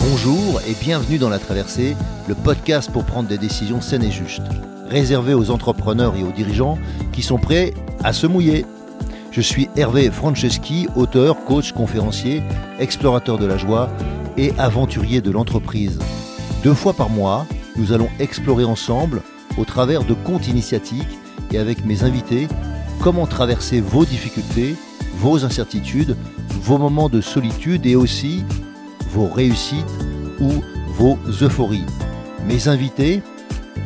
Bonjour et bienvenue dans La Traversée, le podcast pour prendre des décisions saines et justes, réservé aux entrepreneurs et aux dirigeants qui sont prêts à se mouiller. Je suis Hervé Franceschi, auteur, coach, conférencier, explorateur de la joie et aventurier de l'entreprise. Deux fois par mois, nous allons explorer ensemble, au travers de comptes initiatiques et avec mes invités, comment traverser vos difficultés, vos incertitudes, vos moments de solitude et aussi vos réussites ou vos euphories. Mes invités,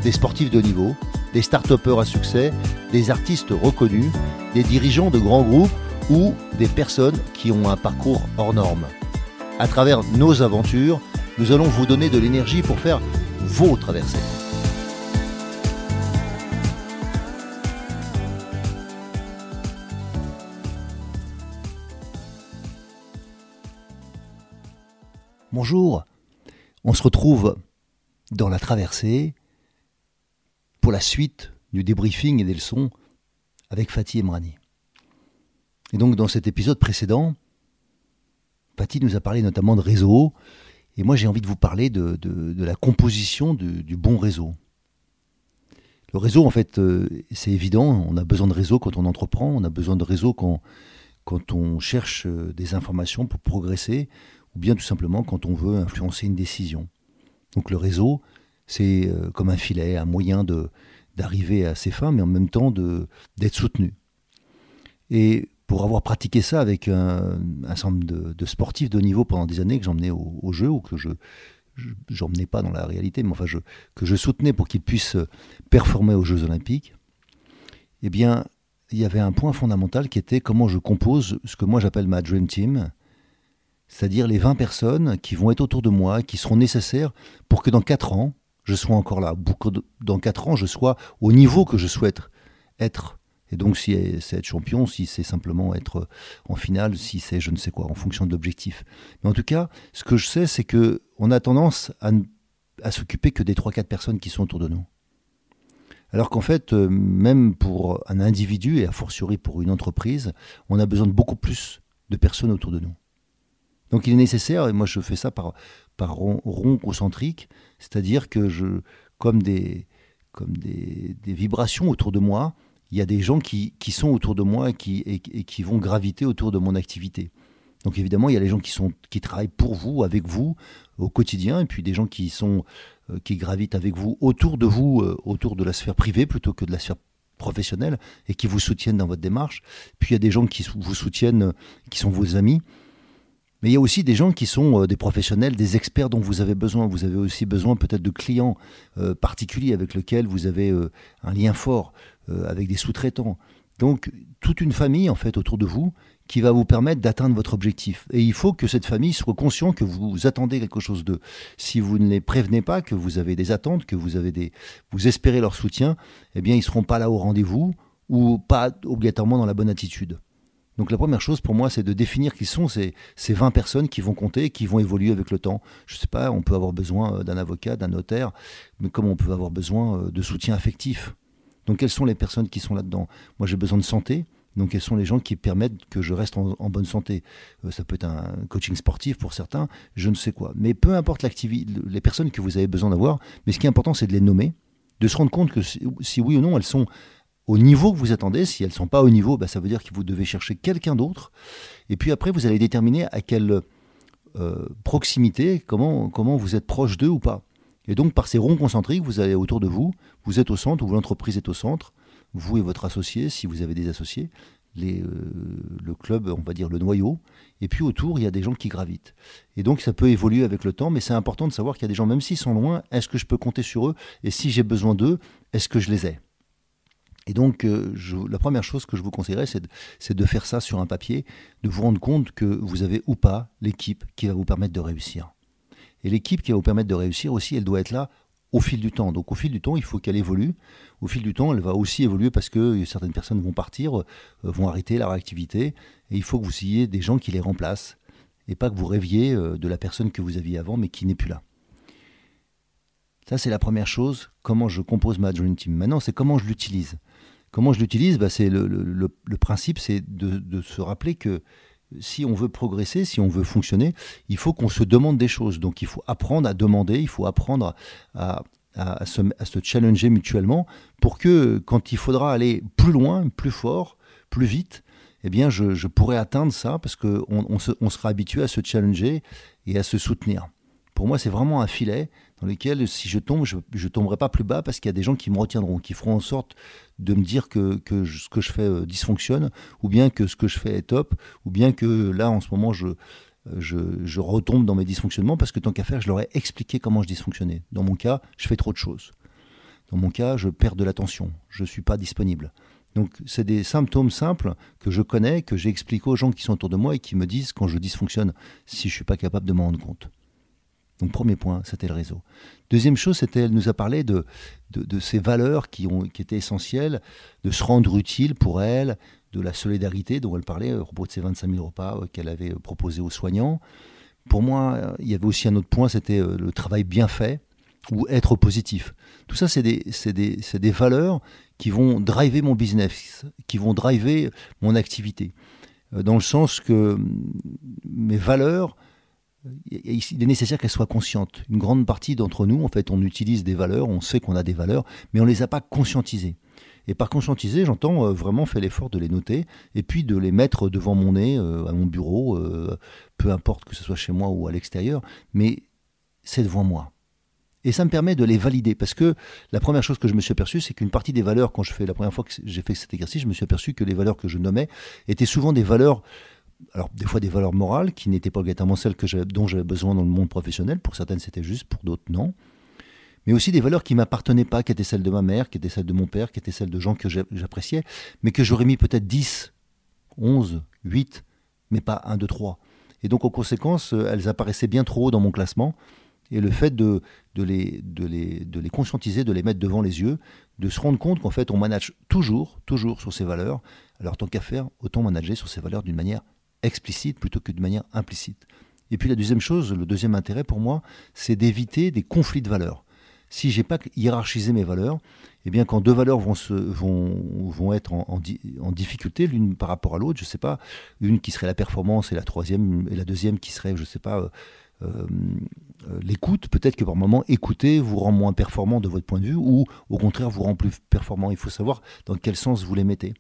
des sportifs de niveau, des start à succès, des artistes reconnus, des dirigeants de grands groupes ou des personnes qui ont un parcours hors norme. À travers nos aventures, nous allons vous donner de l'énergie pour faire vos traversées. Bonjour, on se retrouve dans la traversée pour la suite du débriefing et des leçons avec Fatih Emrani. Et donc dans cet épisode précédent, Fatih nous a parlé notamment de réseau, et moi j'ai envie de vous parler de, la composition du bon réseau. Le réseau, en fait, euh, c'est évident, on a besoin de réseau quand on entreprend, on a besoin de réseau quand, on cherche euh, des informations pour progresser, ou bien tout simplement quand on veut influencer une décision. Donc le réseau, c'est euh, comme un filet, un moyen de, d'arriver à ses fins, mais en même temps de, d'être soutenu. Et pour avoir pratiqué ça avec un, un nombre de, sportifs de niveau pendant des années que j'emmenais au, au jeu ou que je j'emmenais pas dans la réalité, mais enfin je, que je soutenais pour qu'ils puissent performer aux Jeux Olympiques, eh bien, il y avait un point fondamental qui était comment je compose ce que moi j'appelle ma Dream Team, c'est-à-dire les 20 personnes qui vont être autour de moi, qui seront nécessaires pour que dans 4 ans, je sois encore là, pour que dans 4 ans, je sois au niveau que je souhaite être. Et donc, si c'est être champion, si c'est simplement être en finale, si c'est je ne sais quoi, en fonction de l'objectif. Mais en tout cas, ce que je sais, c'est que on a tendance à, à s'occuper que des 3-4 personnes qui sont autour de nous. Alors qu'en fait, euh, même pour un individu, et a fortiori pour une entreprise, on a besoin de beaucoup plus de personnes autour de nous. Donc il est nécessaire, et moi je fais ça par, par rond, concentrique, c'est-à-dire que je, comme, des, comme des, vibrations autour de moi, il y a des gens qui, sont autour de moi et qui, et, qui vont graviter autour de mon activité. Donc évidemment, il y a les gens qui, sont, qui travaillent pour vous, avec vous, au quotidien, et puis des gens qui, sont, euh, qui gravitent avec vous, autour de vous, euh, autour de la sphère privée plutôt que de la sphère professionnelle, et qui vous soutiennent dans votre démarche. Puis il y a des gens qui vous soutiennent, qui sont vos amis, mais il y a aussi des gens qui sont euh, des professionnels, des experts dont vous avez besoin. Vous avez aussi besoin peut-être de clients euh, particuliers avec lesquels vous avez euh, un lien fort, avec des sous-traitants. Donc toute une famille en fait autour de vous qui va vous permettre d'atteindre votre objectif. Et il faut que cette famille soit consciente que vous attendez quelque chose d'eux. Si vous ne les prévenez pas, que vous avez des attentes, que vous avez des, vous espérez leur soutien, eh bien ils seront pas là au rendez-vous ou pas obligatoirement dans la bonne attitude. Donc la première chose pour moi, c'est de définir qui sont ces, ces 20 personnes qui vont compter, qui vont évoluer avec le temps. Je ne sais pas, on peut avoir besoin euh, d'un avocat, d'un notaire, mais comme on peut avoir besoin euh, de soutien affectif? Donc quelles sont les personnes qui sont là-dedans? Moi j'ai besoin de santé, donc, quels sont les gens qui permettent que je reste en, bonne santé? Euh, Ça peut être un coaching sportif pour certains, je ne sais quoi. Mais peu importe les personnes que vous avez besoin d'avoir, mais ce qui est important, c'est de les nommer, de se rendre compte que si, oui ou non elles sont au niveau que vous attendez. Si elles ne sont pas au niveau, bah, ça veut dire que vous devez chercher quelqu'un d'autre. Et puis après, vous allez déterminer à quelle euh, proximité, comment, comment vous êtes proche d'eux ou pas. Et donc, par ces ronds concentriques, vous allez autour de vous, vous êtes au centre, ou l'entreprise est au centre, vous et votre associé, si vous avez des associés, euh, le club, on va dire le noyau, et puis autour, il y a des gens qui gravitent. Et donc, ça peut évoluer avec le temps, mais c'est important de savoir qu'il y a des gens, même s'ils sont loin, est-ce que je peux compter sur eux? Et si j'ai besoin d'eux, est-ce que je les ai? Et donc, euh, la première chose que je vous conseillerais, c'est de, faire ça sur un papier, de vous rendre compte que vous avez ou pas l'équipe qui va vous permettre de réussir. Et l'équipe qui va vous permettre de réussir aussi, elle doit être là au fil du temps. Donc au fil du temps, il faut qu'elle évolue. Au fil du temps, elle va aussi évoluer parce que certaines personnes vont partir, euh, vont arrêter leur activité. Et il faut que vous ayez des gens qui les remplacent. Et pas que vous rêviez euh, de la personne que vous aviez avant, mais qui n'est plus là. Ça, c'est la première chose, comment je compose ma Dream Team? Maintenant, c'est comment je l'utilise. Comment je l'utilise bah, c'est le, principe, c'est de, se rappeler que si on veut progresser, si on veut fonctionner, il faut qu'on se demande des choses. Donc il faut apprendre à demander, il faut apprendre à, se, challenger mutuellement pour que quand il faudra aller plus loin, plus fort, plus vite, eh bien je, pourrais atteindre ça parce qu'on on, on sera habitué à se challenger et à se soutenir. Pour moi, c'est vraiment un filet dans lequel, si je tombe, je ne tomberai pas plus bas parce qu'il y a des gens qui me retiendront, qui feront en sorte de me dire que, ce que je fais euh, dysfonctionne, ou bien que ce que je fais est top, ou bien que là, en ce moment, je, je, retombe dans mes dysfonctionnements parce que tant qu'à faire, je leur ai expliqué comment je dysfonctionnais. Dans mon cas, je fais trop de choses. Dans mon cas, je perds de l'attention, je ne suis pas disponible. Donc, c'est des symptômes simples que je connais, que j'explique aux gens qui sont autour de moi et qui me disent quand je dysfonctionne, si je ne suis pas capable de m'en rendre compte. Donc premier point, c'était le réseau. Deuxième chose, c'était elle nous a parlé de, de, ces valeurs qui, ont, qui étaient essentielles, de se rendre utile pour elle, de la solidarité dont elle parlait au propos de ces 25 000 repas euh, qu'elle avait euh, proposés aux soignants. Pour moi, euh, il y avait aussi un autre point, c'était le travail bien fait ou être positif. Tout ça, c'est des, des, des valeurs qui vont driver mon business, qui vont driver mon activité. Dans le sens que mm, mes valeurs, il est nécessaire qu'elles soient conscientes. Une grande partie d'entre nous, en fait, on utilise des valeurs, on sait qu'on a des valeurs, mais on ne les a pas conscientisées. Et par conscientiser, j'entends euh, vraiment faire l'effort de les noter et puis de les mettre devant mon nez, euh, à mon bureau, euh, peu importe que ce soit chez moi ou à l'extérieur, mais c'est devant moi. Et ça me permet de les valider parce que la première chose que je me suis aperçu, c'est qu'une partie des valeurs, quand je fais la première fois que j'ai fait cet exercice, je me suis aperçu que les valeurs que je nommais étaient souvent des valeurs alors des fois des valeurs morales qui n'étaient pas obligatoirement celles que dont j'avais besoin dans le monde professionnel. Pour certaines, c'était juste, pour d'autres, non. Mais aussi des valeurs qui m'appartenaient pas, qui étaient celles de ma mère, qui étaient celles de mon père, qui étaient celles de gens que j'appréciais, mais que j'aurais mis peut-être 10, 11, 8, mais pas 1, 2, 3. Et donc, en conséquence, euh, elles apparaissaient bien trop haut dans mon classement. Et le fait de, de, les, de, les, de les conscientiser, de les mettre devant les yeux, de se rendre compte qu'en fait, on manage toujours, toujours sur ces valeurs. Alors, tant qu'à faire, autant manager sur ces valeurs d'une manière explicite plutôt que de manière implicite. Et puis la deuxième chose, le deuxième intérêt pour moi, c'est d'éviter des conflits de valeurs. Si j'ai pas hiérarchisé mes valeurs, eh bien quand deux valeurs vont, se, vont, vont être en, en, difficulté l'une par rapport à l'autre, je sais pas, une qui serait la performance et la troisième et la deuxième qui serait, je sais pas, euh, euh, l'écoute, peut-être que par moment, écouter vous rend moins performant de votre point de vue ou au contraire vous rend plus performant. Il faut savoir dans quel sens vous les mettez.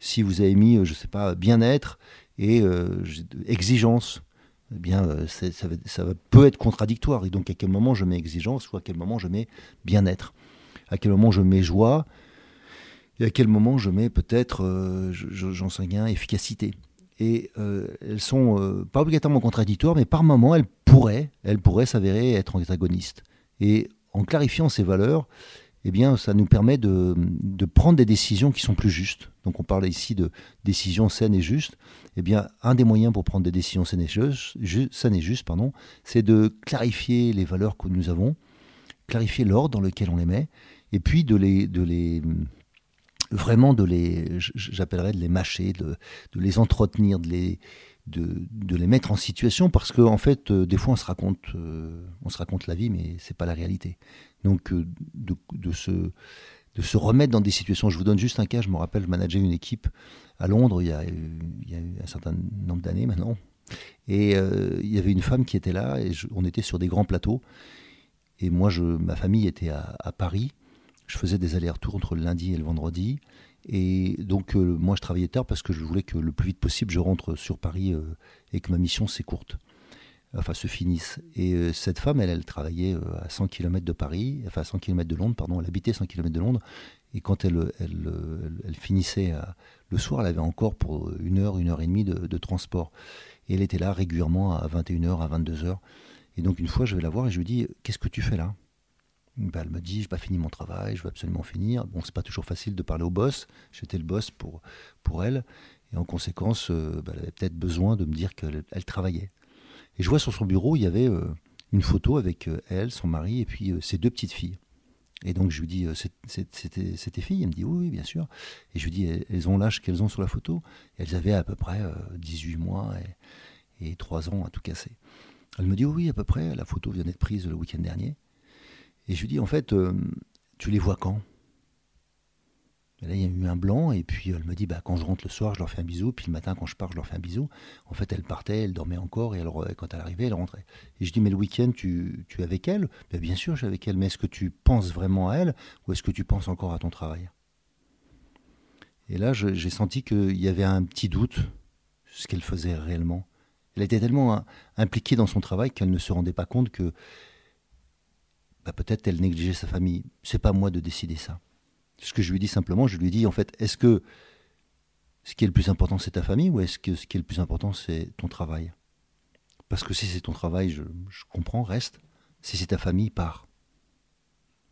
Si vous avez mis, je sais pas, bien-être et euh, exigence, eh bien, euh, ça, peut être contradictoire. Et donc, à quel moment je mets exigence ou à quel moment je mets bien-être? À quel moment je mets joie? Et à quel moment je mets peut-être, euh, j'en sais rien, efficacité? Et elles sont pas obligatoirement contradictoires, mais par moments, elles pourraient, elles pourraient s'avérer être antagonistes. Et en clarifiant ces valeurs, eh bien, ça nous permet de, prendre des décisions qui sont plus justes. Donc, on parle ici de décisions saines et justes. Eh bien, un des moyens pour prendre des décisions saines et justes, pardon, c'est de clarifier les valeurs que nous avons, clarifier l'ordre dans lequel on les met, et puis de les, de les vraiment de les, j'appellerais de les mâcher, de, de les entretenir, de les, de, les mettre en situation parce qu'en en fait, euh, des fois, on se raconte, euh, on se raconte la vie, mais c'est pas la réalité. Donc, euh, de, se, de se remettre dans des situations. Je vous donne juste un cas. Je me rappelle, je manageais une équipe à Londres il y a, il y a un certain nombre d'années maintenant. Et il y avait une femme qui était là, et on était sur des grands plateaux. Et moi, je, ma famille était à, à Paris. Je faisais des allers-retours entre le lundi et le vendredi. Et donc, euh, moi, je travaillais tard parce que je voulais que le plus vite possible, je rentre sur Paris euh, et que ma mission s'écourte, enfin se finisse. Et euh, cette femme, elle, travaillait à 100 km de Paris, enfin à 100 km de Londres, pardon, elle habitait 100 km de Londres. Et quand elle finissait le soir, elle avait encore pour une heure, une heure et demie de, de transport. Et elle était là régulièrement à 21h, à 22h. Et donc, une fois, je vais la voir et je lui dis Qu'est-ce que tu fais là? Elle me dit, je pas fini mon travail, je veux absolument finir. Bon, c'est pas toujours facile de parler au boss. J'étais le boss pour, pour elle. Et en conséquence, euh, bah, elle avait peut-être besoin de me dire qu'elle elle travaillait. Et je vois sur son bureau, il y avait euh, une photo avec euh, elle, son mari, et puis ses deux petites filles. Et donc je lui dis, c'était tes filles Elle me dit, oui, oui, bien sûr. Et je lui dis, elles ont l'âge qu'elles ont sur la photo? elles avaient à peu près 18 mois et, et 3 ans à tout casser. Elle me dit, oui, à peu près. La photo vient d'être prise le week-end dernier. Et je lui dis, en fait, euh, tu les vois quand? Là, il y a eu un blanc, et puis elle me dit, bah, quand je rentre le soir, je leur fais un bisou, puis le matin, quand je pars, je leur fais un bisou. En fait, elle partait, elle dormait encore, et alors, quand elle arrivait, elle rentrait. Et je dis, mais le week-end, tu, tu es avec elle? Ben, Bien sûr, je suis avec elle, mais est-ce que tu penses vraiment à elle, ou est-ce que tu penses encore à ton travail? Et là, j'ai senti qu'il y avait un petit doute, ce qu'elle faisait réellement. Elle était tellement impliquée dans son travail qu'elle ne se rendait pas compte que bah, peut-être elle négligeait sa famille. C'est pas moi de décider ça. Ce que je lui dis simplement, je lui dis en fait, est-ce que ce qui est le plus important c'est ta famille ou est-ce que ce qui est le plus important c'est ton travail? Parce que si c'est ton travail, je, comprends, reste. Si c'est ta famille, pars.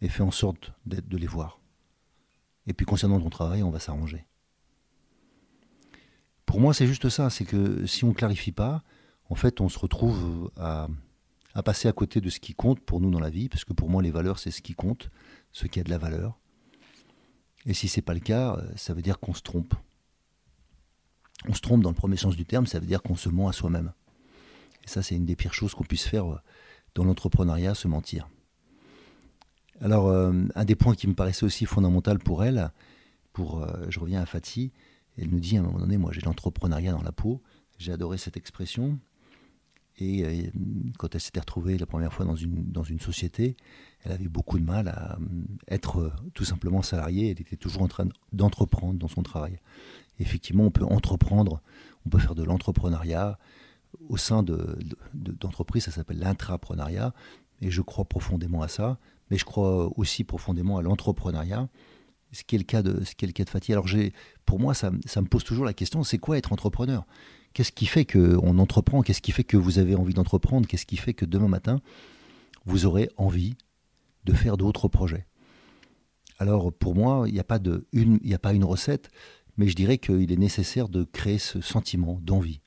Et fais en sorte de les voir. Et puis concernant ton travail, on va s'arranger. Pour moi, c'est juste ça, c'est que si on ne clarifie pas, en fait, on se retrouve à, à passer à côté de ce qui compte pour nous dans la vie, parce que pour moi, les valeurs, c'est ce qui compte, ce qui a de la valeur. Et si c'est pas le cas, euh, ça veut dire qu'on se trompe. On se trompe dans le premier sens du terme, ça veut dire qu'on se ment à soi-même. Et ça, c'est une des pires choses qu'on puisse faire euh, dans l'entrepreneuriat, se mentir. Alors, euh, un des points qui me paraissait aussi fondamental pour elle, pour, je reviens à Fatih, elle nous dit à un moment donné, moi j'ai l'entrepreneuriat dans la peau, j'ai adoré cette expression, et quand elle s'était retrouvée la première fois dans une, dans une société, elle avait beaucoup de mal à euh, être euh, tout simplement salariée. Elle était toujours en train d'entreprendre dans son travail. effectivement, on peut entreprendre, on peut faire de l'entrepreneuriat au sein d'entreprises, de, ça s'appelle l'intrapreneuriat. Et je crois profondément à ça. Mais je crois aussi profondément à l'entrepreneuriat ce qui est le cas de, ce de Fatih. Alors pour moi, ça, me pose toujours la question, c'est quoi être entrepreneur? Qu'est-ce qui fait qu'on entreprend Qu'est-ce qui fait que vous avez envie d'entreprendre Qu'est-ce qui fait que demain matin, vous aurez envie de faire d'autres projets? Alors pour moi, il n'y a, pas une, recette, mais je dirais qu'il est nécessaire de créer ce sentiment d'envie.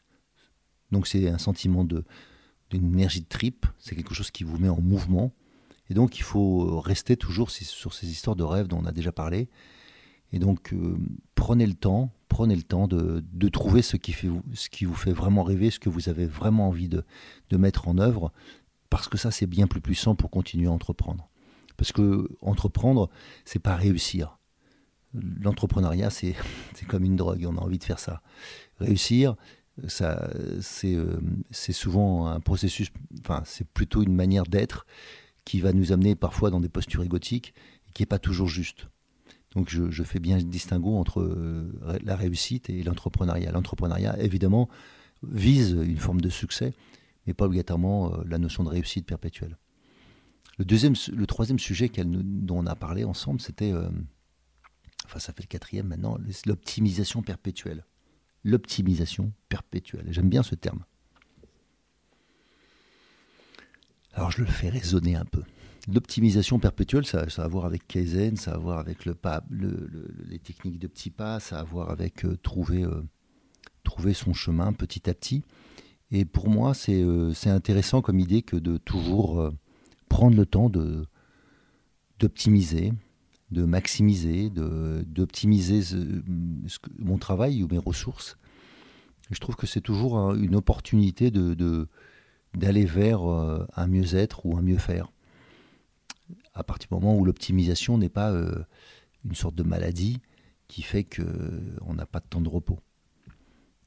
Donc c'est un sentiment d'une énergie de trip, c'est quelque chose qui vous met en mouvement. Et donc il faut rester toujours sur ces histoires de rêves dont on a déjà parlé. Et donc euh, prenez le temps, prenez le temps de, trouver ce qui, vous fait vraiment rêver, ce que vous avez vraiment envie de, mettre en œuvre, parce que ça, c'est bien plus puissant pour continuer à entreprendre. Parce que entreprendre, c'est pas réussir. L'entrepreneuriat, c'est comme une drogue, on a envie de faire ça. Réussir, ça, c'est euh, souvent un processus, enfin, c'est plutôt une manière d'être qui va nous amener parfois dans des postures égotiques et qui n'est pas toujours juste. Donc je, fais bien le distinguo entre euh, la réussite et l'entrepreneuriat. L'entrepreneuriat, évidemment, vise une forme de succès, mais pas obligatoirement euh, la notion de réussite perpétuelle. Le, troisième sujet dont on a parlé ensemble, c'était, euh, enfin ça fait le quatrième maintenant, l'optimisation perpétuelle. L'optimisation perpétuelle. J'aime bien ce terme. Alors je le fais résonner un peu. L'optimisation perpétuelle, ça, a à voir avec Kaizen, ça a à voir avec le, les techniques de petits pas, ça a à voir avec euh, trouver, euh, trouver son chemin petit à petit. Et pour moi, c'est euh, intéressant comme idée que de toujours prendre le temps de d'optimiser, de maximiser, d'optimiser mon travail ou mes ressources. je trouve que c'est toujours une opportunité de d'aller vers un mieux-être ou un mieux-faire à partir du moment où l'optimisation n'est pas euh, une sorte de maladie qui fait qu'on n'a pas de temps de repos.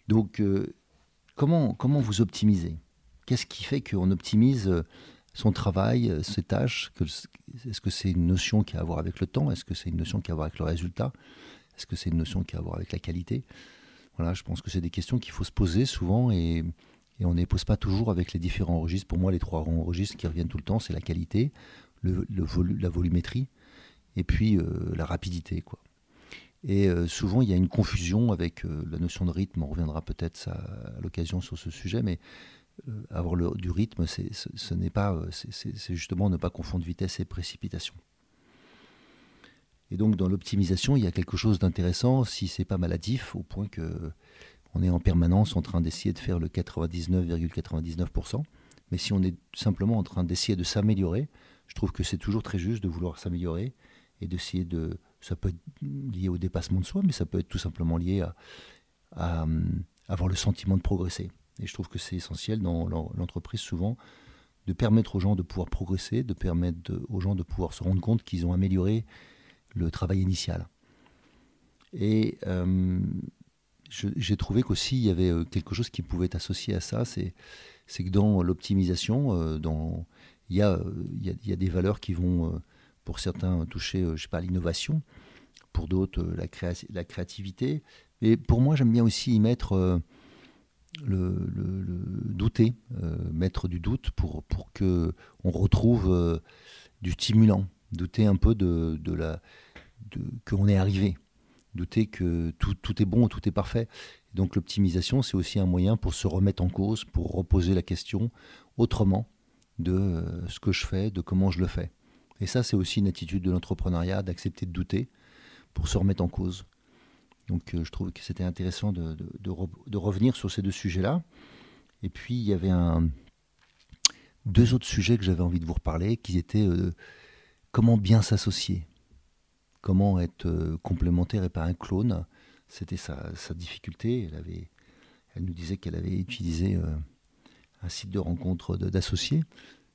Donc, euh, comment, comment vous optimisez? Qu'est-ce qui fait qu'on optimise euh, son travail, ses tâches? Est-ce que c'est une notion qui a à voir avec le temps? Est-ce que c'est une notion qui a à voir avec le résultat? Est-ce que c'est une notion qui a à voir avec la qualité? Voilà, je pense que c'est des questions qu'il faut se poser souvent et, et on ne les pose pas toujours avec les différents registres. Pour moi, les trois registres qui reviennent tout le temps, c'est la qualité, la volumétrie et puis euh, la rapidité. Quoi. Et euh, souvent, il y a une confusion avec euh, la notion de rythme. On reviendra peut-être à, l'occasion sur ce sujet, mais avoir du rythme, c'est, ce, n'est pas, c'est, justement ne pas confondre vitesse et précipitation. Et donc, dans l'optimisation, il y a quelque chose d'intéressant si c'est pas maladif, au point que on est en permanence en train d'essayer de faire le 99,99%. mais si on est simplement en train d'essayer de s'améliorer, je trouve que c'est toujours très juste de vouloir s'améliorer et d'essayer de. Ça peut être lié au dépassement de soi, mais ça peut être tout simplement lié à, à, avoir le sentiment de progresser. Et je trouve que c'est essentiel dans l'entreprise souvent de permettre aux gens de pouvoir progresser, de permettre aux gens de pouvoir se rendre compte qu'ils ont amélioré le travail initial. Et j'ai trouvé qu'aussi il y avait quelque chose qui pouvait être associé à ça, c'est que dans l'optimisation, dans il y a, il y, a, des valeurs qui vont, pour certains, toucher, pas, l'innovation, pour d'autres, la, la créativité. Mais pour moi, j'aime bien aussi y mettre le, douter, euh, mettre du doute pour, pour que on retrouve euh, du stimulant, douter un peu de, de la de, qu'on est arrivé, douter que tout, tout, est bon, tout est parfait. Donc l'optimisation, c'est aussi un moyen pour se remettre en cause, pour reposer la question autrement de euh, ce que je fais, de comment je le fais. Et ça, c'est aussi une attitude de l'entrepreneuriat, d'accepter de douter pour se remettre en cause. Donc euh, je trouve que c'était intéressant de, de, revenir sur ces deux sujets-là. Et puis il y avait un, deux autres sujets que j'avais envie de vous reparler, qui étaient euh, comment bien s'associer, comment être complémentaire et pas un clone. C'était sa, difficulté. Elle nous disait qu'elle avait utilisé un site de rencontre d'associés.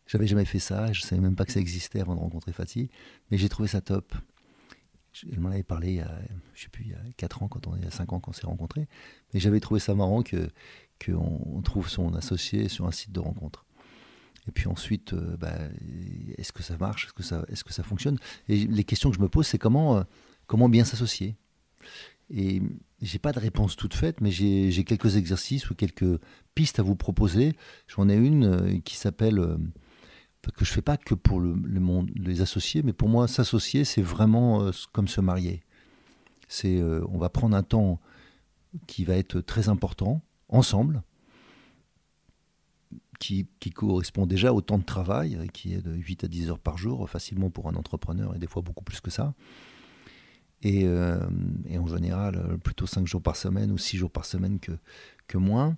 J'avais jamais fait ça, je savais même pas que ça existait avant de rencontrer Fatih, mais j'ai trouvé ça top. Elle m'en avait parlé il y a, je sais plus, il y a 4 ans, quand on, il y a 5 ans quand on s'est rencontrés. Mais j'avais trouvé ça marrant que qu'on trouve son associé sur un site de rencontre. Et puis ensuite, euh, bah, est-ce que ça marche? Est-ce que ça, est-ce que ça fonctionne? Et les questions que je me pose, c'est comment, euh, comment bien s'associer? Et j'ai pas de réponse toute faite, mais j'ai, quelques exercices ou quelques pistes à vous proposer. J'en ai une euh, qui s'appelle que je fais pas que pour les associés, mais pour moi, s'associer, c'est vraiment euh, comme se marier. C'est, euh, on va prendre un temps qui va être très important ensemble, qui, qui, correspond déjà au temps de travail, qui est de 8 à 10 heures par jour, facilement pour un entrepreneur, et des fois beaucoup plus que ça. Et, euh, et en général, plutôt 5 jours par semaine ou 6 jours par semaine que, que moins.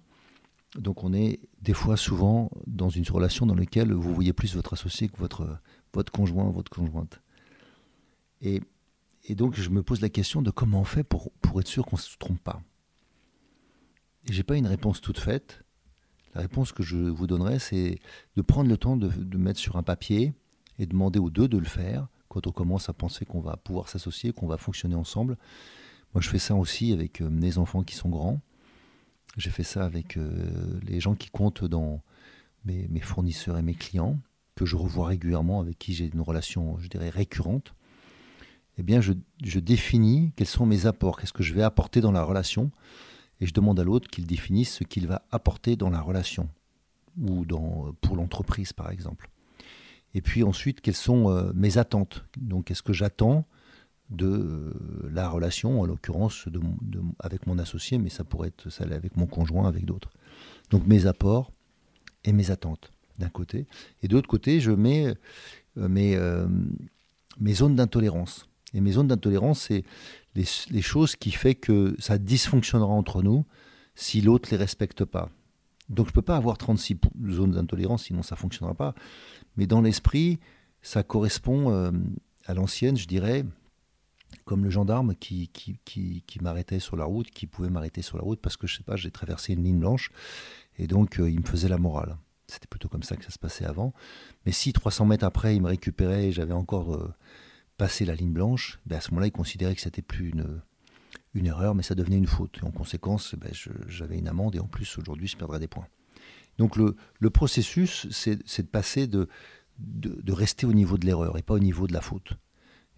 Donc on est des fois souvent dans une relation dans laquelle vous voyez plus votre associé que votre, votre conjoint, votre conjointe. Et, donc je me pose la question de comment on fait pour, pour être sûr qu'on ne se trompe pas. Et j'ai pas une réponse toute faite. La réponse que je vous donnerai, c'est de prendre le temps de, de, mettre sur un papier et demander aux deux de le faire quand on commence à penser qu'on va pouvoir s'associer, qu'on va fonctionner ensemble. Moi, je fais ça aussi avec euh, mes enfants qui sont grands. J'ai fait ça avec euh, les gens qui comptent dans mes, fournisseurs et mes clients, que je revois régulièrement, avec qui j'ai une relation, je dirais, récurrente. Eh bien, je, définis quels sont mes apports, qu'est-ce que je vais apporter dans la relation, et je demande à l'autre qu'il définisse ce qu'il va apporter dans la relation, ou dans, pour l'entreprise, par exemple. Et puis ensuite, quelles sont euh, mes attentes? Donc, qu'est-ce que j'attends de euh, la relation, en l'occurrence avec mon associé, mais ça pourrait être celle avec mon conjoint, avec d'autres? Donc mes apports et mes attentes d'un côté. Et de l'autre côté, je mets euh, mes, mes zones d'intolérance. Et mes zones d'intolérance, c'est les, choses qui font que ça dysfonctionnera entre nous si l'autre ne les respecte pas. Donc je ne peux pas avoir 36 zones d'intolérance, sinon ça ne fonctionnera pas. Mais dans l'esprit, ça correspond à l'ancienne, je dirais, comme le gendarme qui, m'arrêtait sur la route, qui pouvait m'arrêter sur la route parce que je sais pas, j'ai traversé une ligne blanche et donc euh, il me faisait la morale. C'était plutôt comme ça que ça se passait avant. Mais si 300 mètres après il me récupérait et j'avais encore euh, passé la ligne blanche, ben à ce moment-là il considérait que c'était plus une, une erreur, mais ça devenait une faute. Et en conséquence, ben j'avais une amende et en plus aujourd'hui je perdrais des points. Donc le, processus, c'est de passer de, rester au niveau de l'erreur et pas au niveau de la faute.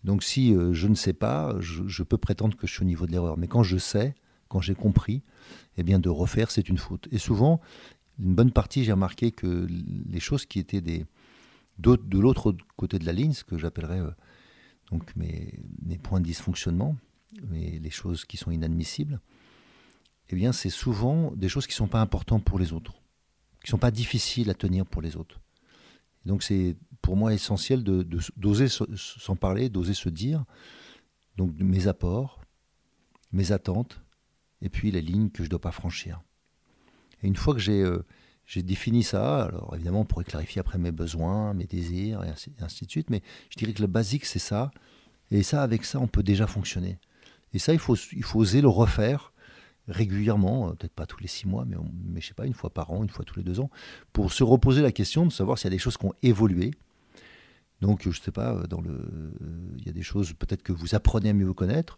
Donc si euh, je ne sais pas, je, peux prétendre que je suis au niveau de l'erreur. Mais quand je sais, quand j'ai compris, eh bien de refaire, c'est une faute. Et souvent, une bonne partie, j'ai remarqué que les choses qui étaient de l'autre côté de la ligne, ce que j'appellerais euh, donc mes, points de dysfonctionnement, les choses qui sont inadmissibles, eh bien c'est souvent des choses qui ne sont pas importantes pour les autres, qui ne sont pas difficiles à tenir pour les autres. donc c'est pour moi essentiel de, d'oser s'en parler, d'oser se dire. Donc mes apports, mes attentes, et puis les lignes que je ne dois pas franchir. Et une fois que j'ai, euh, j'ai défini ça, alors évidemment on pourrait clarifier après mes besoins, mes désirs, et ainsi, ainsi, de suite, mais je dirais que le basique c'est ça. Et ça, avec ça, on peut déjà fonctionner. Et ça, il faut, il faut oser le refaire régulièrement, euh, peut-être pas tous les six mois, mais, mais je sais pas, une fois par an, une fois tous les deux ans, pour se reposer la question de savoir s'il y a des choses qui ont évolué, donc, je ne sais pas, dans le, il y a des choses peut-être que vous apprenez à mieux vous connaître.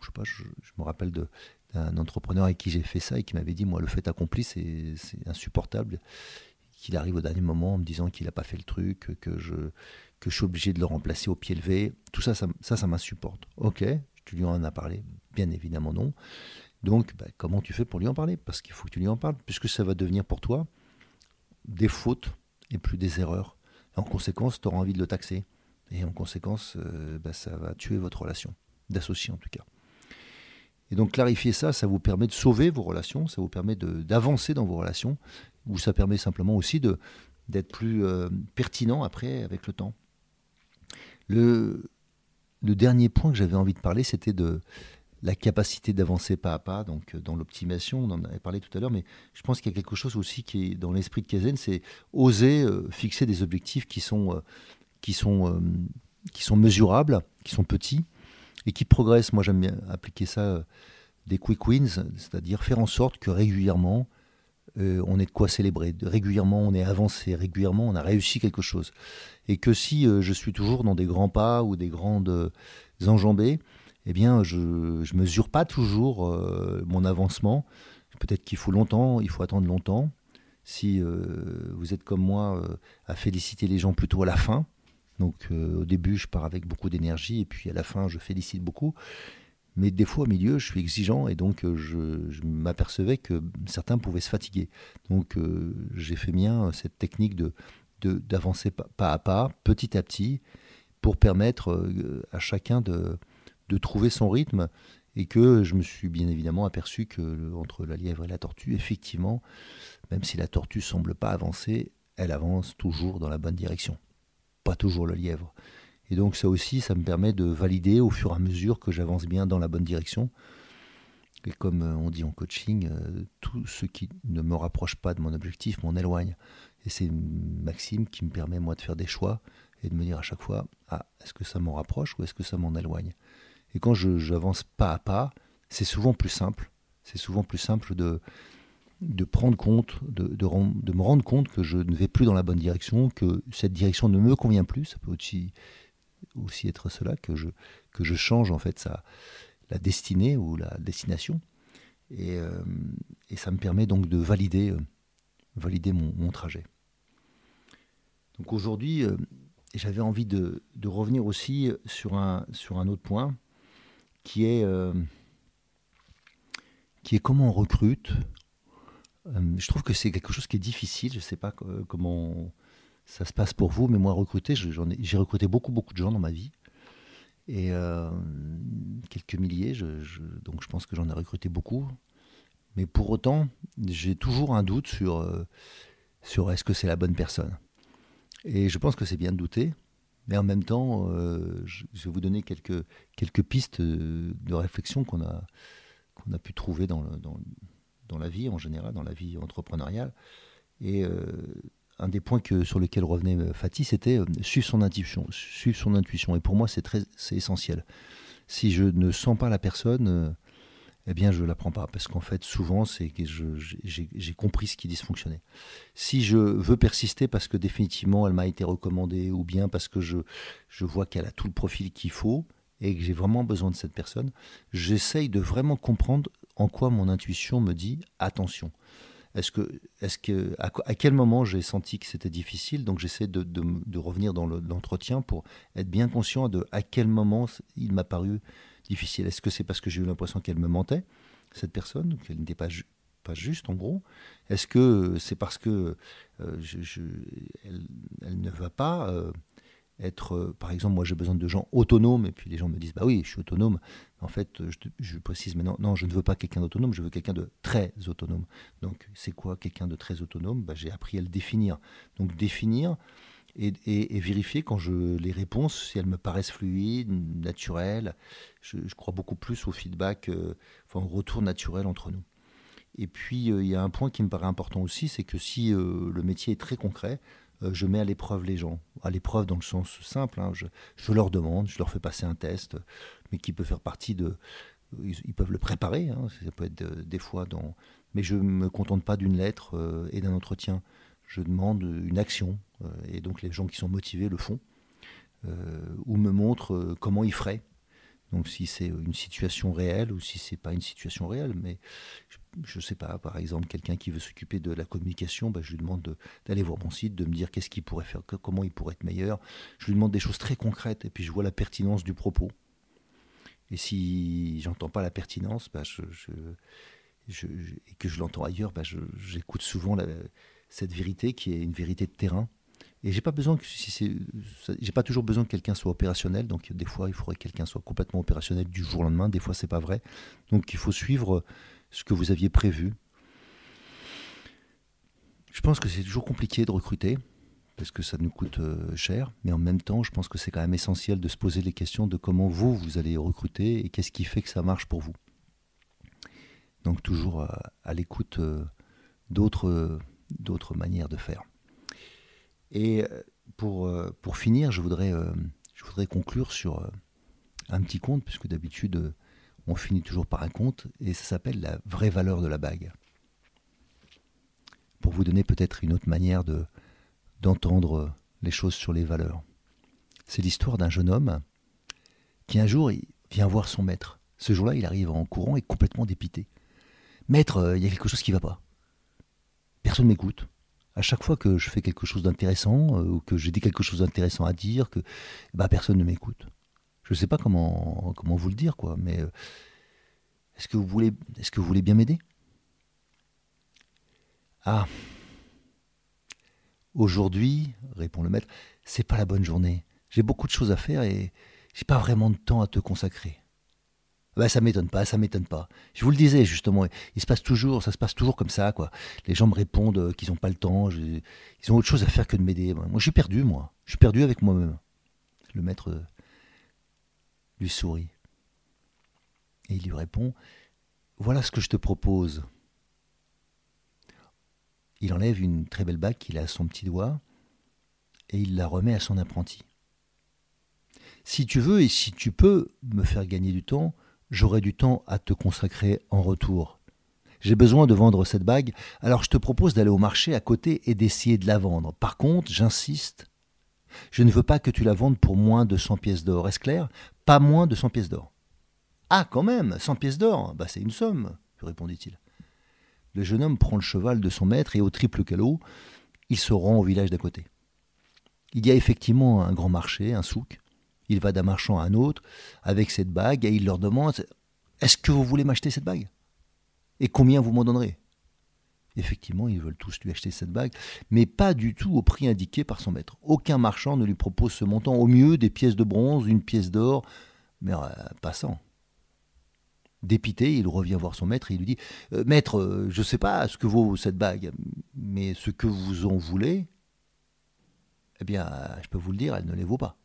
Je sais pas, je, me rappelle d'un entrepreneur avec qui j'ai fait ça et qui m'avait dit, moi, le fait accompli, c'est insupportable. Qu'il arrive au dernier moment en me disant qu'il n'a pas fait le truc, que je, que je suis obligé de le remplacer au pied levé. Tout ça, ça, ça m'insupporte. Ok, tu lui en as parlé Bien évidemment non. Donc, bah, comment tu fais pour lui en parler? Parce qu'il faut que tu lui en parles, puisque ça va devenir pour toi des fautes et plus des erreurs. en conséquence, tu auras envie de le taxer. Et en conséquence, euh, bah, ça va tuer votre relation, d'associer en tout cas. Et donc clarifier ça, ça vous permet de sauver vos relations, ça vous permet d'avancer dans vos relations, ou ça permet simplement aussi d'être plus euh, pertinent après avec le temps. Le, le dernier point que j'avais envie de parler, c'était de la capacité d'avancer pas à pas, donc euh, dans l'optimisation, on en avait parlé tout à l'heure, mais je pense qu'il y a quelque chose aussi qui est dans l'esprit de Kazen, c'est oser euh, fixer des objectifs qui sont, euh, qui, sont, qui sont mesurables, qui sont petits et qui progressent. Moi, j'aime bien appliquer ça des quick wins, c'est-à-dire faire en sorte que régulièrement, on ait de quoi célébrer. Régulièrement, on est avancé, régulièrement, on a réussi quelque chose. Et que si je suis toujours dans des grands pas ou des grandes enjambées, eh bien, je ne mesure pas toujours euh, mon avancement. Peut-être qu'il faut longtemps, il faut attendre longtemps. Si euh, vous êtes comme moi euh, à féliciter les gens plutôt à la fin, donc au début je pars avec beaucoup d'énergie et puis à la fin je félicite beaucoup. Mais des fois au milieu je suis exigeant et donc je, m'apercevais que certains pouvaient se fatiguer. Donc j'ai fait mien cette technique de d'avancer pas à pas, petit à petit, pour permettre à chacun de, de trouver son rythme et que je me suis bien évidemment aperçu que entre la lièvre et la tortue, effectivement, même si la tortue semble pas avancer, elle avance toujours dans la bonne direction. Pas toujours le lièvre. Et donc ça aussi, ça me permet de valider au fur et à mesure que j'avance bien dans la bonne direction. Et comme euh, on dit en coaching, euh, tout ce qui ne me rapproche pas de mon objectif m'en éloigne. Et c'est maxime qui me permet moi de faire des choix et de me dire à chaque fois, ah, est-ce que ça m'en rapproche ou est-ce que ça m'en éloigne? Et quand j'avance pas à pas, c'est souvent plus simple. C'est souvent plus simple de, de prendre compte, de, de, me rendre compte que je ne vais plus dans la bonne direction, que cette direction ne me convient plus. Ça peut aussi, aussi être cela, que je, que je change en fait la destinée ou la destination. Et, euh, et ça me permet donc de valider, euh, valider mon, trajet. Donc aujourd'hui, euh, j'avais envie de, de, revenir aussi sur un, sur un autre point qui est, euh, qui est comment on recrute. Euh, je trouve que c'est quelque chose qui est difficile. Je ne sais pas comment ça se passe pour vous, mais moi, recruter, j'ai recruté beaucoup, beaucoup de gens dans ma vie. Et euh, quelques milliers, donc je pense que j'en ai recruté beaucoup. Mais pour autant, j'ai toujours un doute sur, sur est-ce que c'est la bonne personne. Et je pense que c'est bien de douter. Mais en même temps, euh, je, vais vous donner quelques, quelques pistes de réflexion qu'on a, qu'on a pu trouver dans, dans, dans, la vie en général, dans la vie entrepreneuriale. Et euh, un des points que, sur lesquels revenait euh, Fatih, c'était suivre son intuition. Suivre son intuition. Et pour moi, c'est essentiel. Si je ne sens pas la personne, eh bien, je ne la prends pas. Parce qu'en fait, souvent, c'est que j'ai compris ce qui dysfonctionnait. Si je veux persister parce que définitivement, elle m'a été recommandée, ou bien parce que je, je vois qu'elle a tout le profil qu'il faut, et que j'ai vraiment besoin de cette personne, j'essaye de vraiment comprendre en quoi mon intuition me dit attention. Est-ce que, est-ce que, à, quel moment j'ai senti que c'était difficile? Donc j'essaie de, de, revenir dans l'entretien pour être bien conscient de à quel moment il m'a paru difficile. Est-ce que c'est parce que j'ai eu l'impression qu'elle me mentait, cette personne, qu'elle n'était pas, pas juste en gros? Est-ce que c'est parce que euh, je, elle, ne va pas euh, être, euh, par exemple, moi j'ai besoin de gens autonomes, et puis les gens me disent, bah oui, je suis autonome. En fait, je, je précise, mais non, non, je ne veux pas quelqu'un d'autonome, je veux quelqu'un de très autonome. Donc, c'est quoi quelqu'un de très autonome? Bah, J'ai appris à le définir. Donc, définir, et, vérifier quand je les réponses, si elles me paraissent fluides, naturelles. Je, crois beaucoup plus au feedback, euh, enfin au retour naturel entre nous. Et puis euh, il y a un point qui me paraît important aussi, c'est que si euh, le métier est très concret, je mets à l'épreuve les gens. À l'épreuve dans le sens simple, hein, je, leur demande, je leur fais passer un test, mais qui peut faire partie de... Ils, peuvent le préparer, hein, ça peut être des fois dans... Mais je ne me contente pas d'une lettre et d'un entretien je demande une action, euh, et donc les gens qui sont motivés le font, euh, ou me montrent euh, comment ils feraient. Donc si c'est une situation réelle ou si c'est pas une situation réelle, mais je ne sais pas, par exemple, quelqu'un qui veut s'occuper de la communication, bah, je lui demande d'aller voir mon site, de me dire qu'est-ce qu'il pourrait faire, comment il pourrait être meilleur. Je lui demande des choses très concrètes et puis je vois la pertinence du propos. Et si j'entends pas la pertinence, bah, et que je l'entends ailleurs, bah, j'écoute souvent cette vérité qui est une vérité de terrain. Et j'ai pas besoin que si j'ai pas toujours besoin que quelqu'un soit opérationnel. Donc des fois, il faudrait que quelqu'un soit complètement opérationnel du jour au lendemain. Des fois, c'est pas vrai. Donc il faut suivre ce que vous aviez prévu. Je pense que c'est toujours compliqué de recruter parce que ça nous coûte euh, cher, mais en même temps, je pense que c'est quand même essentiel de se poser les questions de comment vous, vous allez recruter et qu'est-ce qui fait que ça marche pour vous. Donc toujours à, l'écoute euh, d'autres, d'autres manières de faire. Et euh, pour, pour finir, je voudrais, je voudrais conclure sur un petit conte, puisque d'habitude, on finit toujours par un conte, et ça s'appelle la vraie valeur de la bague. Pour vous donner peut-être une autre manière de, d'entendre les choses sur les valeurs. C'est l'histoire d'un jeune homme qui un jour vient voir son maître. Ce jour-là, il arrive en courant et complètement dépité. Maître, euh, il y a quelque chose qui ne va pas. Personne ne m'écoute. À chaque fois que je fais quelque chose d'intéressant, euh, ou que j'ai dit quelque chose d'intéressant à dire, que bah, personne ne m'écoute. Je ne sais pas comment, comment vous le dire, quoi, mais euh, est-ce que, vous voulez, est-ce que vous voulez bien m'aider? Ah, Aujourd'hui, répond le maître, c'est pas la bonne journée. J'ai beaucoup de choses à faire et j'ai pas vraiment de temps à te consacrer. Ben, ça m'étonne pas, ça m'étonne pas. Je vous le disais justement, il se passe toujours, ça se passe toujours comme ça, quoi. Les gens me répondent euh, qu'ils n'ont pas le temps, ils ont autre chose à faire que de m'aider. Moi, je suis perdu, moi. Je suis perdu avec moi-même. Le maître euh, lui sourit. Et il lui répond Voilà ce que je te propose. Il enlève une très belle bague qu'il a à son petit doigt et il la remet à son apprenti. Si tu veux et si tu peux me faire gagner du temps, j'aurai du temps à te consacrer en retour. J'ai besoin de vendre cette bague, alors je te propose d'aller au marché à côté et d'essayer de la vendre. Par contre, j'insiste, je ne veux pas que tu la vendes pour moins de 100 pièces d'or. Est-ce clair? Pas moins de 100 pièces d'or. Ah, quand même, 100 pièces d'or? Bah, c'est une somme, répondit-il. Le jeune homme prend le cheval de son maître et au triple calot, il se rend au village d'à côté. Il y a effectivement un grand marché, un souk. Il va d'un marchand à un autre avec cette bague et il leur demande Est-ce que vous voulez m'acheter cette bague? Et combien vous m'en donnerez? Effectivement, ils veulent tous lui acheter cette bague, mais pas du tout au prix indiqué par son maître. Aucun marchand ne lui propose ce montant. Au mieux, des pièces de bronze, une pièce d'or, mais euh, passant. Dépité, il revient voir son maître et il lui dit euh, Maître, euh, je ne sais pas ce que vaut cette bague, mais ce que vous en voulez, eh bien, je peux vous le dire, elle ne les vaut pas.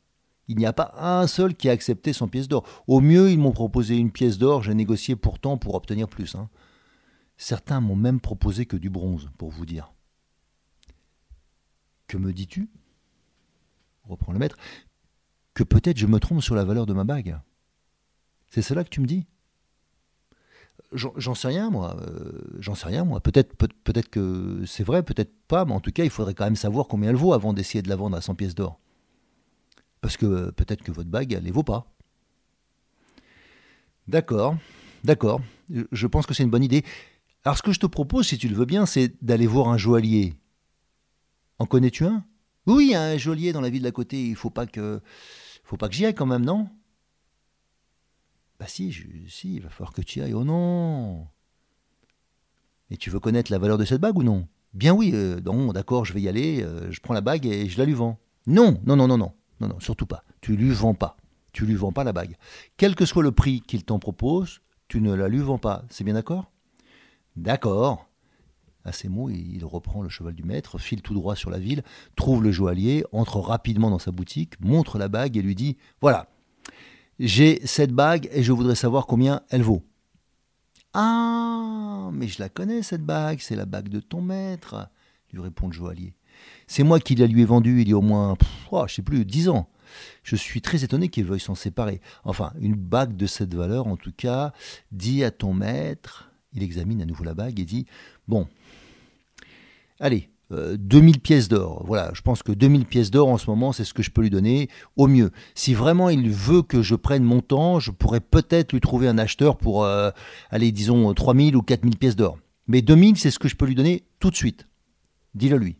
Il n'y a pas un seul qui a accepté son pièce d'or. Au mieux, ils m'ont proposé une pièce d'or, j'ai négocié pourtant pour obtenir plus. Hein. Certains m'ont même proposé que du bronze, pour vous dire. Que me dis-tu? Reprend le maître. Que peut-être je me trompe sur la valeur de ma bague. C'est cela que tu me dis? J'en sais rien, moi. Euh, j'en sais rien, moi. Peut-être peut, peut que c'est vrai, peut-être pas, mais en tout cas, il faudrait quand même savoir combien elle vaut avant d'essayer de la vendre à 100 pièces d'or. Parce que euh, peut-être que votre bague, elle ne les vaut pas. D'accord, d'accord. Je pense que c'est une bonne idée. Alors, ce que je te propose, si tu le veux bien, c'est d'aller voir un joaillier. En connais-tu un? Oui, un joaillier dans la ville d'à côté. Il faut pas que, faut pas que j'y aille quand même, non? Bah si, si, il va falloir que tu y ailles. Oh non Et tu veux connaître la valeur de cette bague ou non? Bien oui, euh, non, d'accord, je vais y aller, euh, je prends la bague et je la lui vends. Non, non, non, non, non, non, non, surtout pas. Tu lui vends pas. Tu lui vends pas la bague. Quel que soit le prix qu'il t'en propose, tu ne la lui vends pas. C'est bien d'accord? D'accord. À ces mots, il reprend le cheval du maître, file tout droit sur la ville, trouve le joaillier, entre rapidement dans sa boutique, montre la bague et lui dit Voilà, j'ai cette bague et je voudrais savoir combien elle vaut. Ah, mais je la connais cette bague, c'est la bague de ton maître, lui répond le joaillier. C'est moi qui la lui ai vendue il y a au moins, oh, je sais plus, dix ans. Je suis très étonné qu'il veuille s'en séparer. Enfin, une bague de cette valeur, en tout cas, dit à ton maître. Il examine à nouveau la bague et dit Bon, allez, 2000 pièces d'or. Voilà, je pense que 2000 pièces d'or en ce moment, c'est ce que je peux lui donner au mieux. Si vraiment il veut que je prenne mon temps, je pourrais peut-être lui trouver un acheteur pour, euh, aller, disons, 3000 ou 4000 pièces d'or. Mais 2000, c'est ce que je peux lui donner tout de suite. Dis-le lui.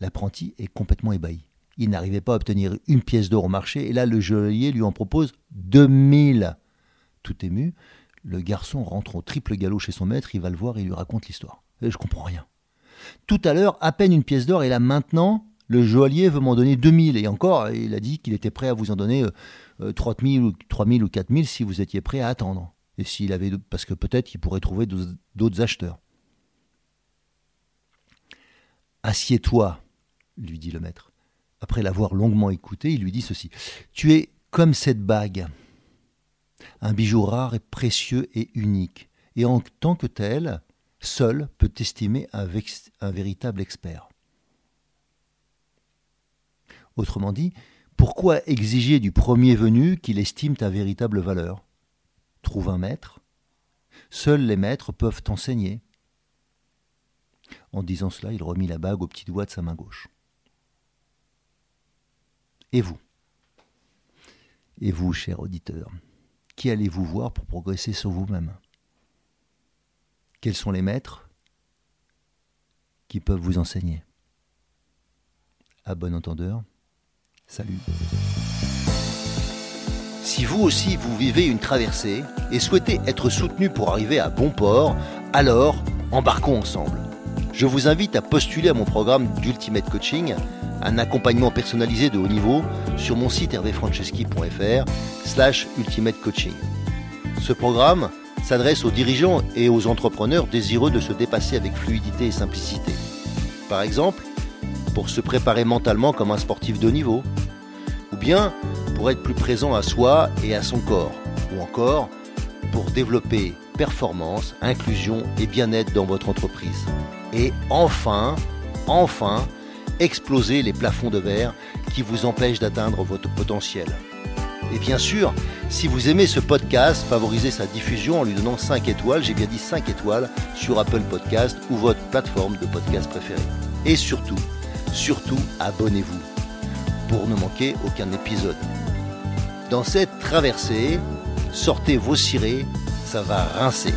L'apprenti est complètement ébahi. Il n'arrivait pas à obtenir une pièce d'or au marché, et là, le joaillier lui en propose 2000. Tout ému, le garçon rentre au triple galop chez son maître, il va le voir et il lui raconte l'histoire. Et je comprends rien. Tout à l'heure, à peine une pièce d'or, et là maintenant, le joaillier veut m'en donner 2000. Et encore, il a dit qu'il était prêt à vous en donner euh, 3000 ou 3000 ou 4000 si vous étiez prêt à attendre. Et s'il avait, parce que peut-être qu'il pourrait trouver d'autres acheteurs. Assieds-toi, lui dit le maître. Après l'avoir longuement écouté, il lui dit ceci. Tu es comme cette bague, un bijou rare et précieux et unique. Et en tant que tel, seul peut t'estimer un, véritable expert. Autrement dit, pourquoi exiger du premier venu qu'il estime ta véritable valeur? Trouve un maître. Seuls les maîtres peuvent t'enseigner. En disant cela, il remit la bague au petit doigt de sa main gauche. Et vous? Et vous, cher auditeur, qui allez-vous voir pour progresser sur vous-même? Quels sont les maîtres qui peuvent vous enseigner? À bon entendeur, salut. Si vous aussi vous vivez une traversée et souhaitez être soutenu pour arriver à bon port, alors embarquons ensemble. Je vous invite à postuler à mon programme d'Ultimate Coaching, un accompagnement personnalisé de haut niveau sur mon site hervéfranceschi.fr slash ultimate coaching. Ce programme s'adresse aux dirigeants et aux entrepreneurs désireux de se dépasser avec fluidité et simplicité. Par exemple, pour se préparer mentalement comme un sportif de niveau, ou bien pour être plus présent à soi et à son corps, ou encore pour développer performance, inclusion et bien-être dans votre entreprise. Et enfin, enfin, exploser les plafonds de verre qui vous empêchent d'atteindre votre potentiel. Et bien sûr, si vous aimez ce podcast, favorisez sa diffusion en lui donnant 5 étoiles, j'ai bien dit 5 étoiles, sur Apple Podcast ou votre plateforme de podcast préférée. Et surtout, surtout, abonnez-vous pour ne manquer aucun épisode. Dans cette traversée, sortez vos cirés, ça va rincer.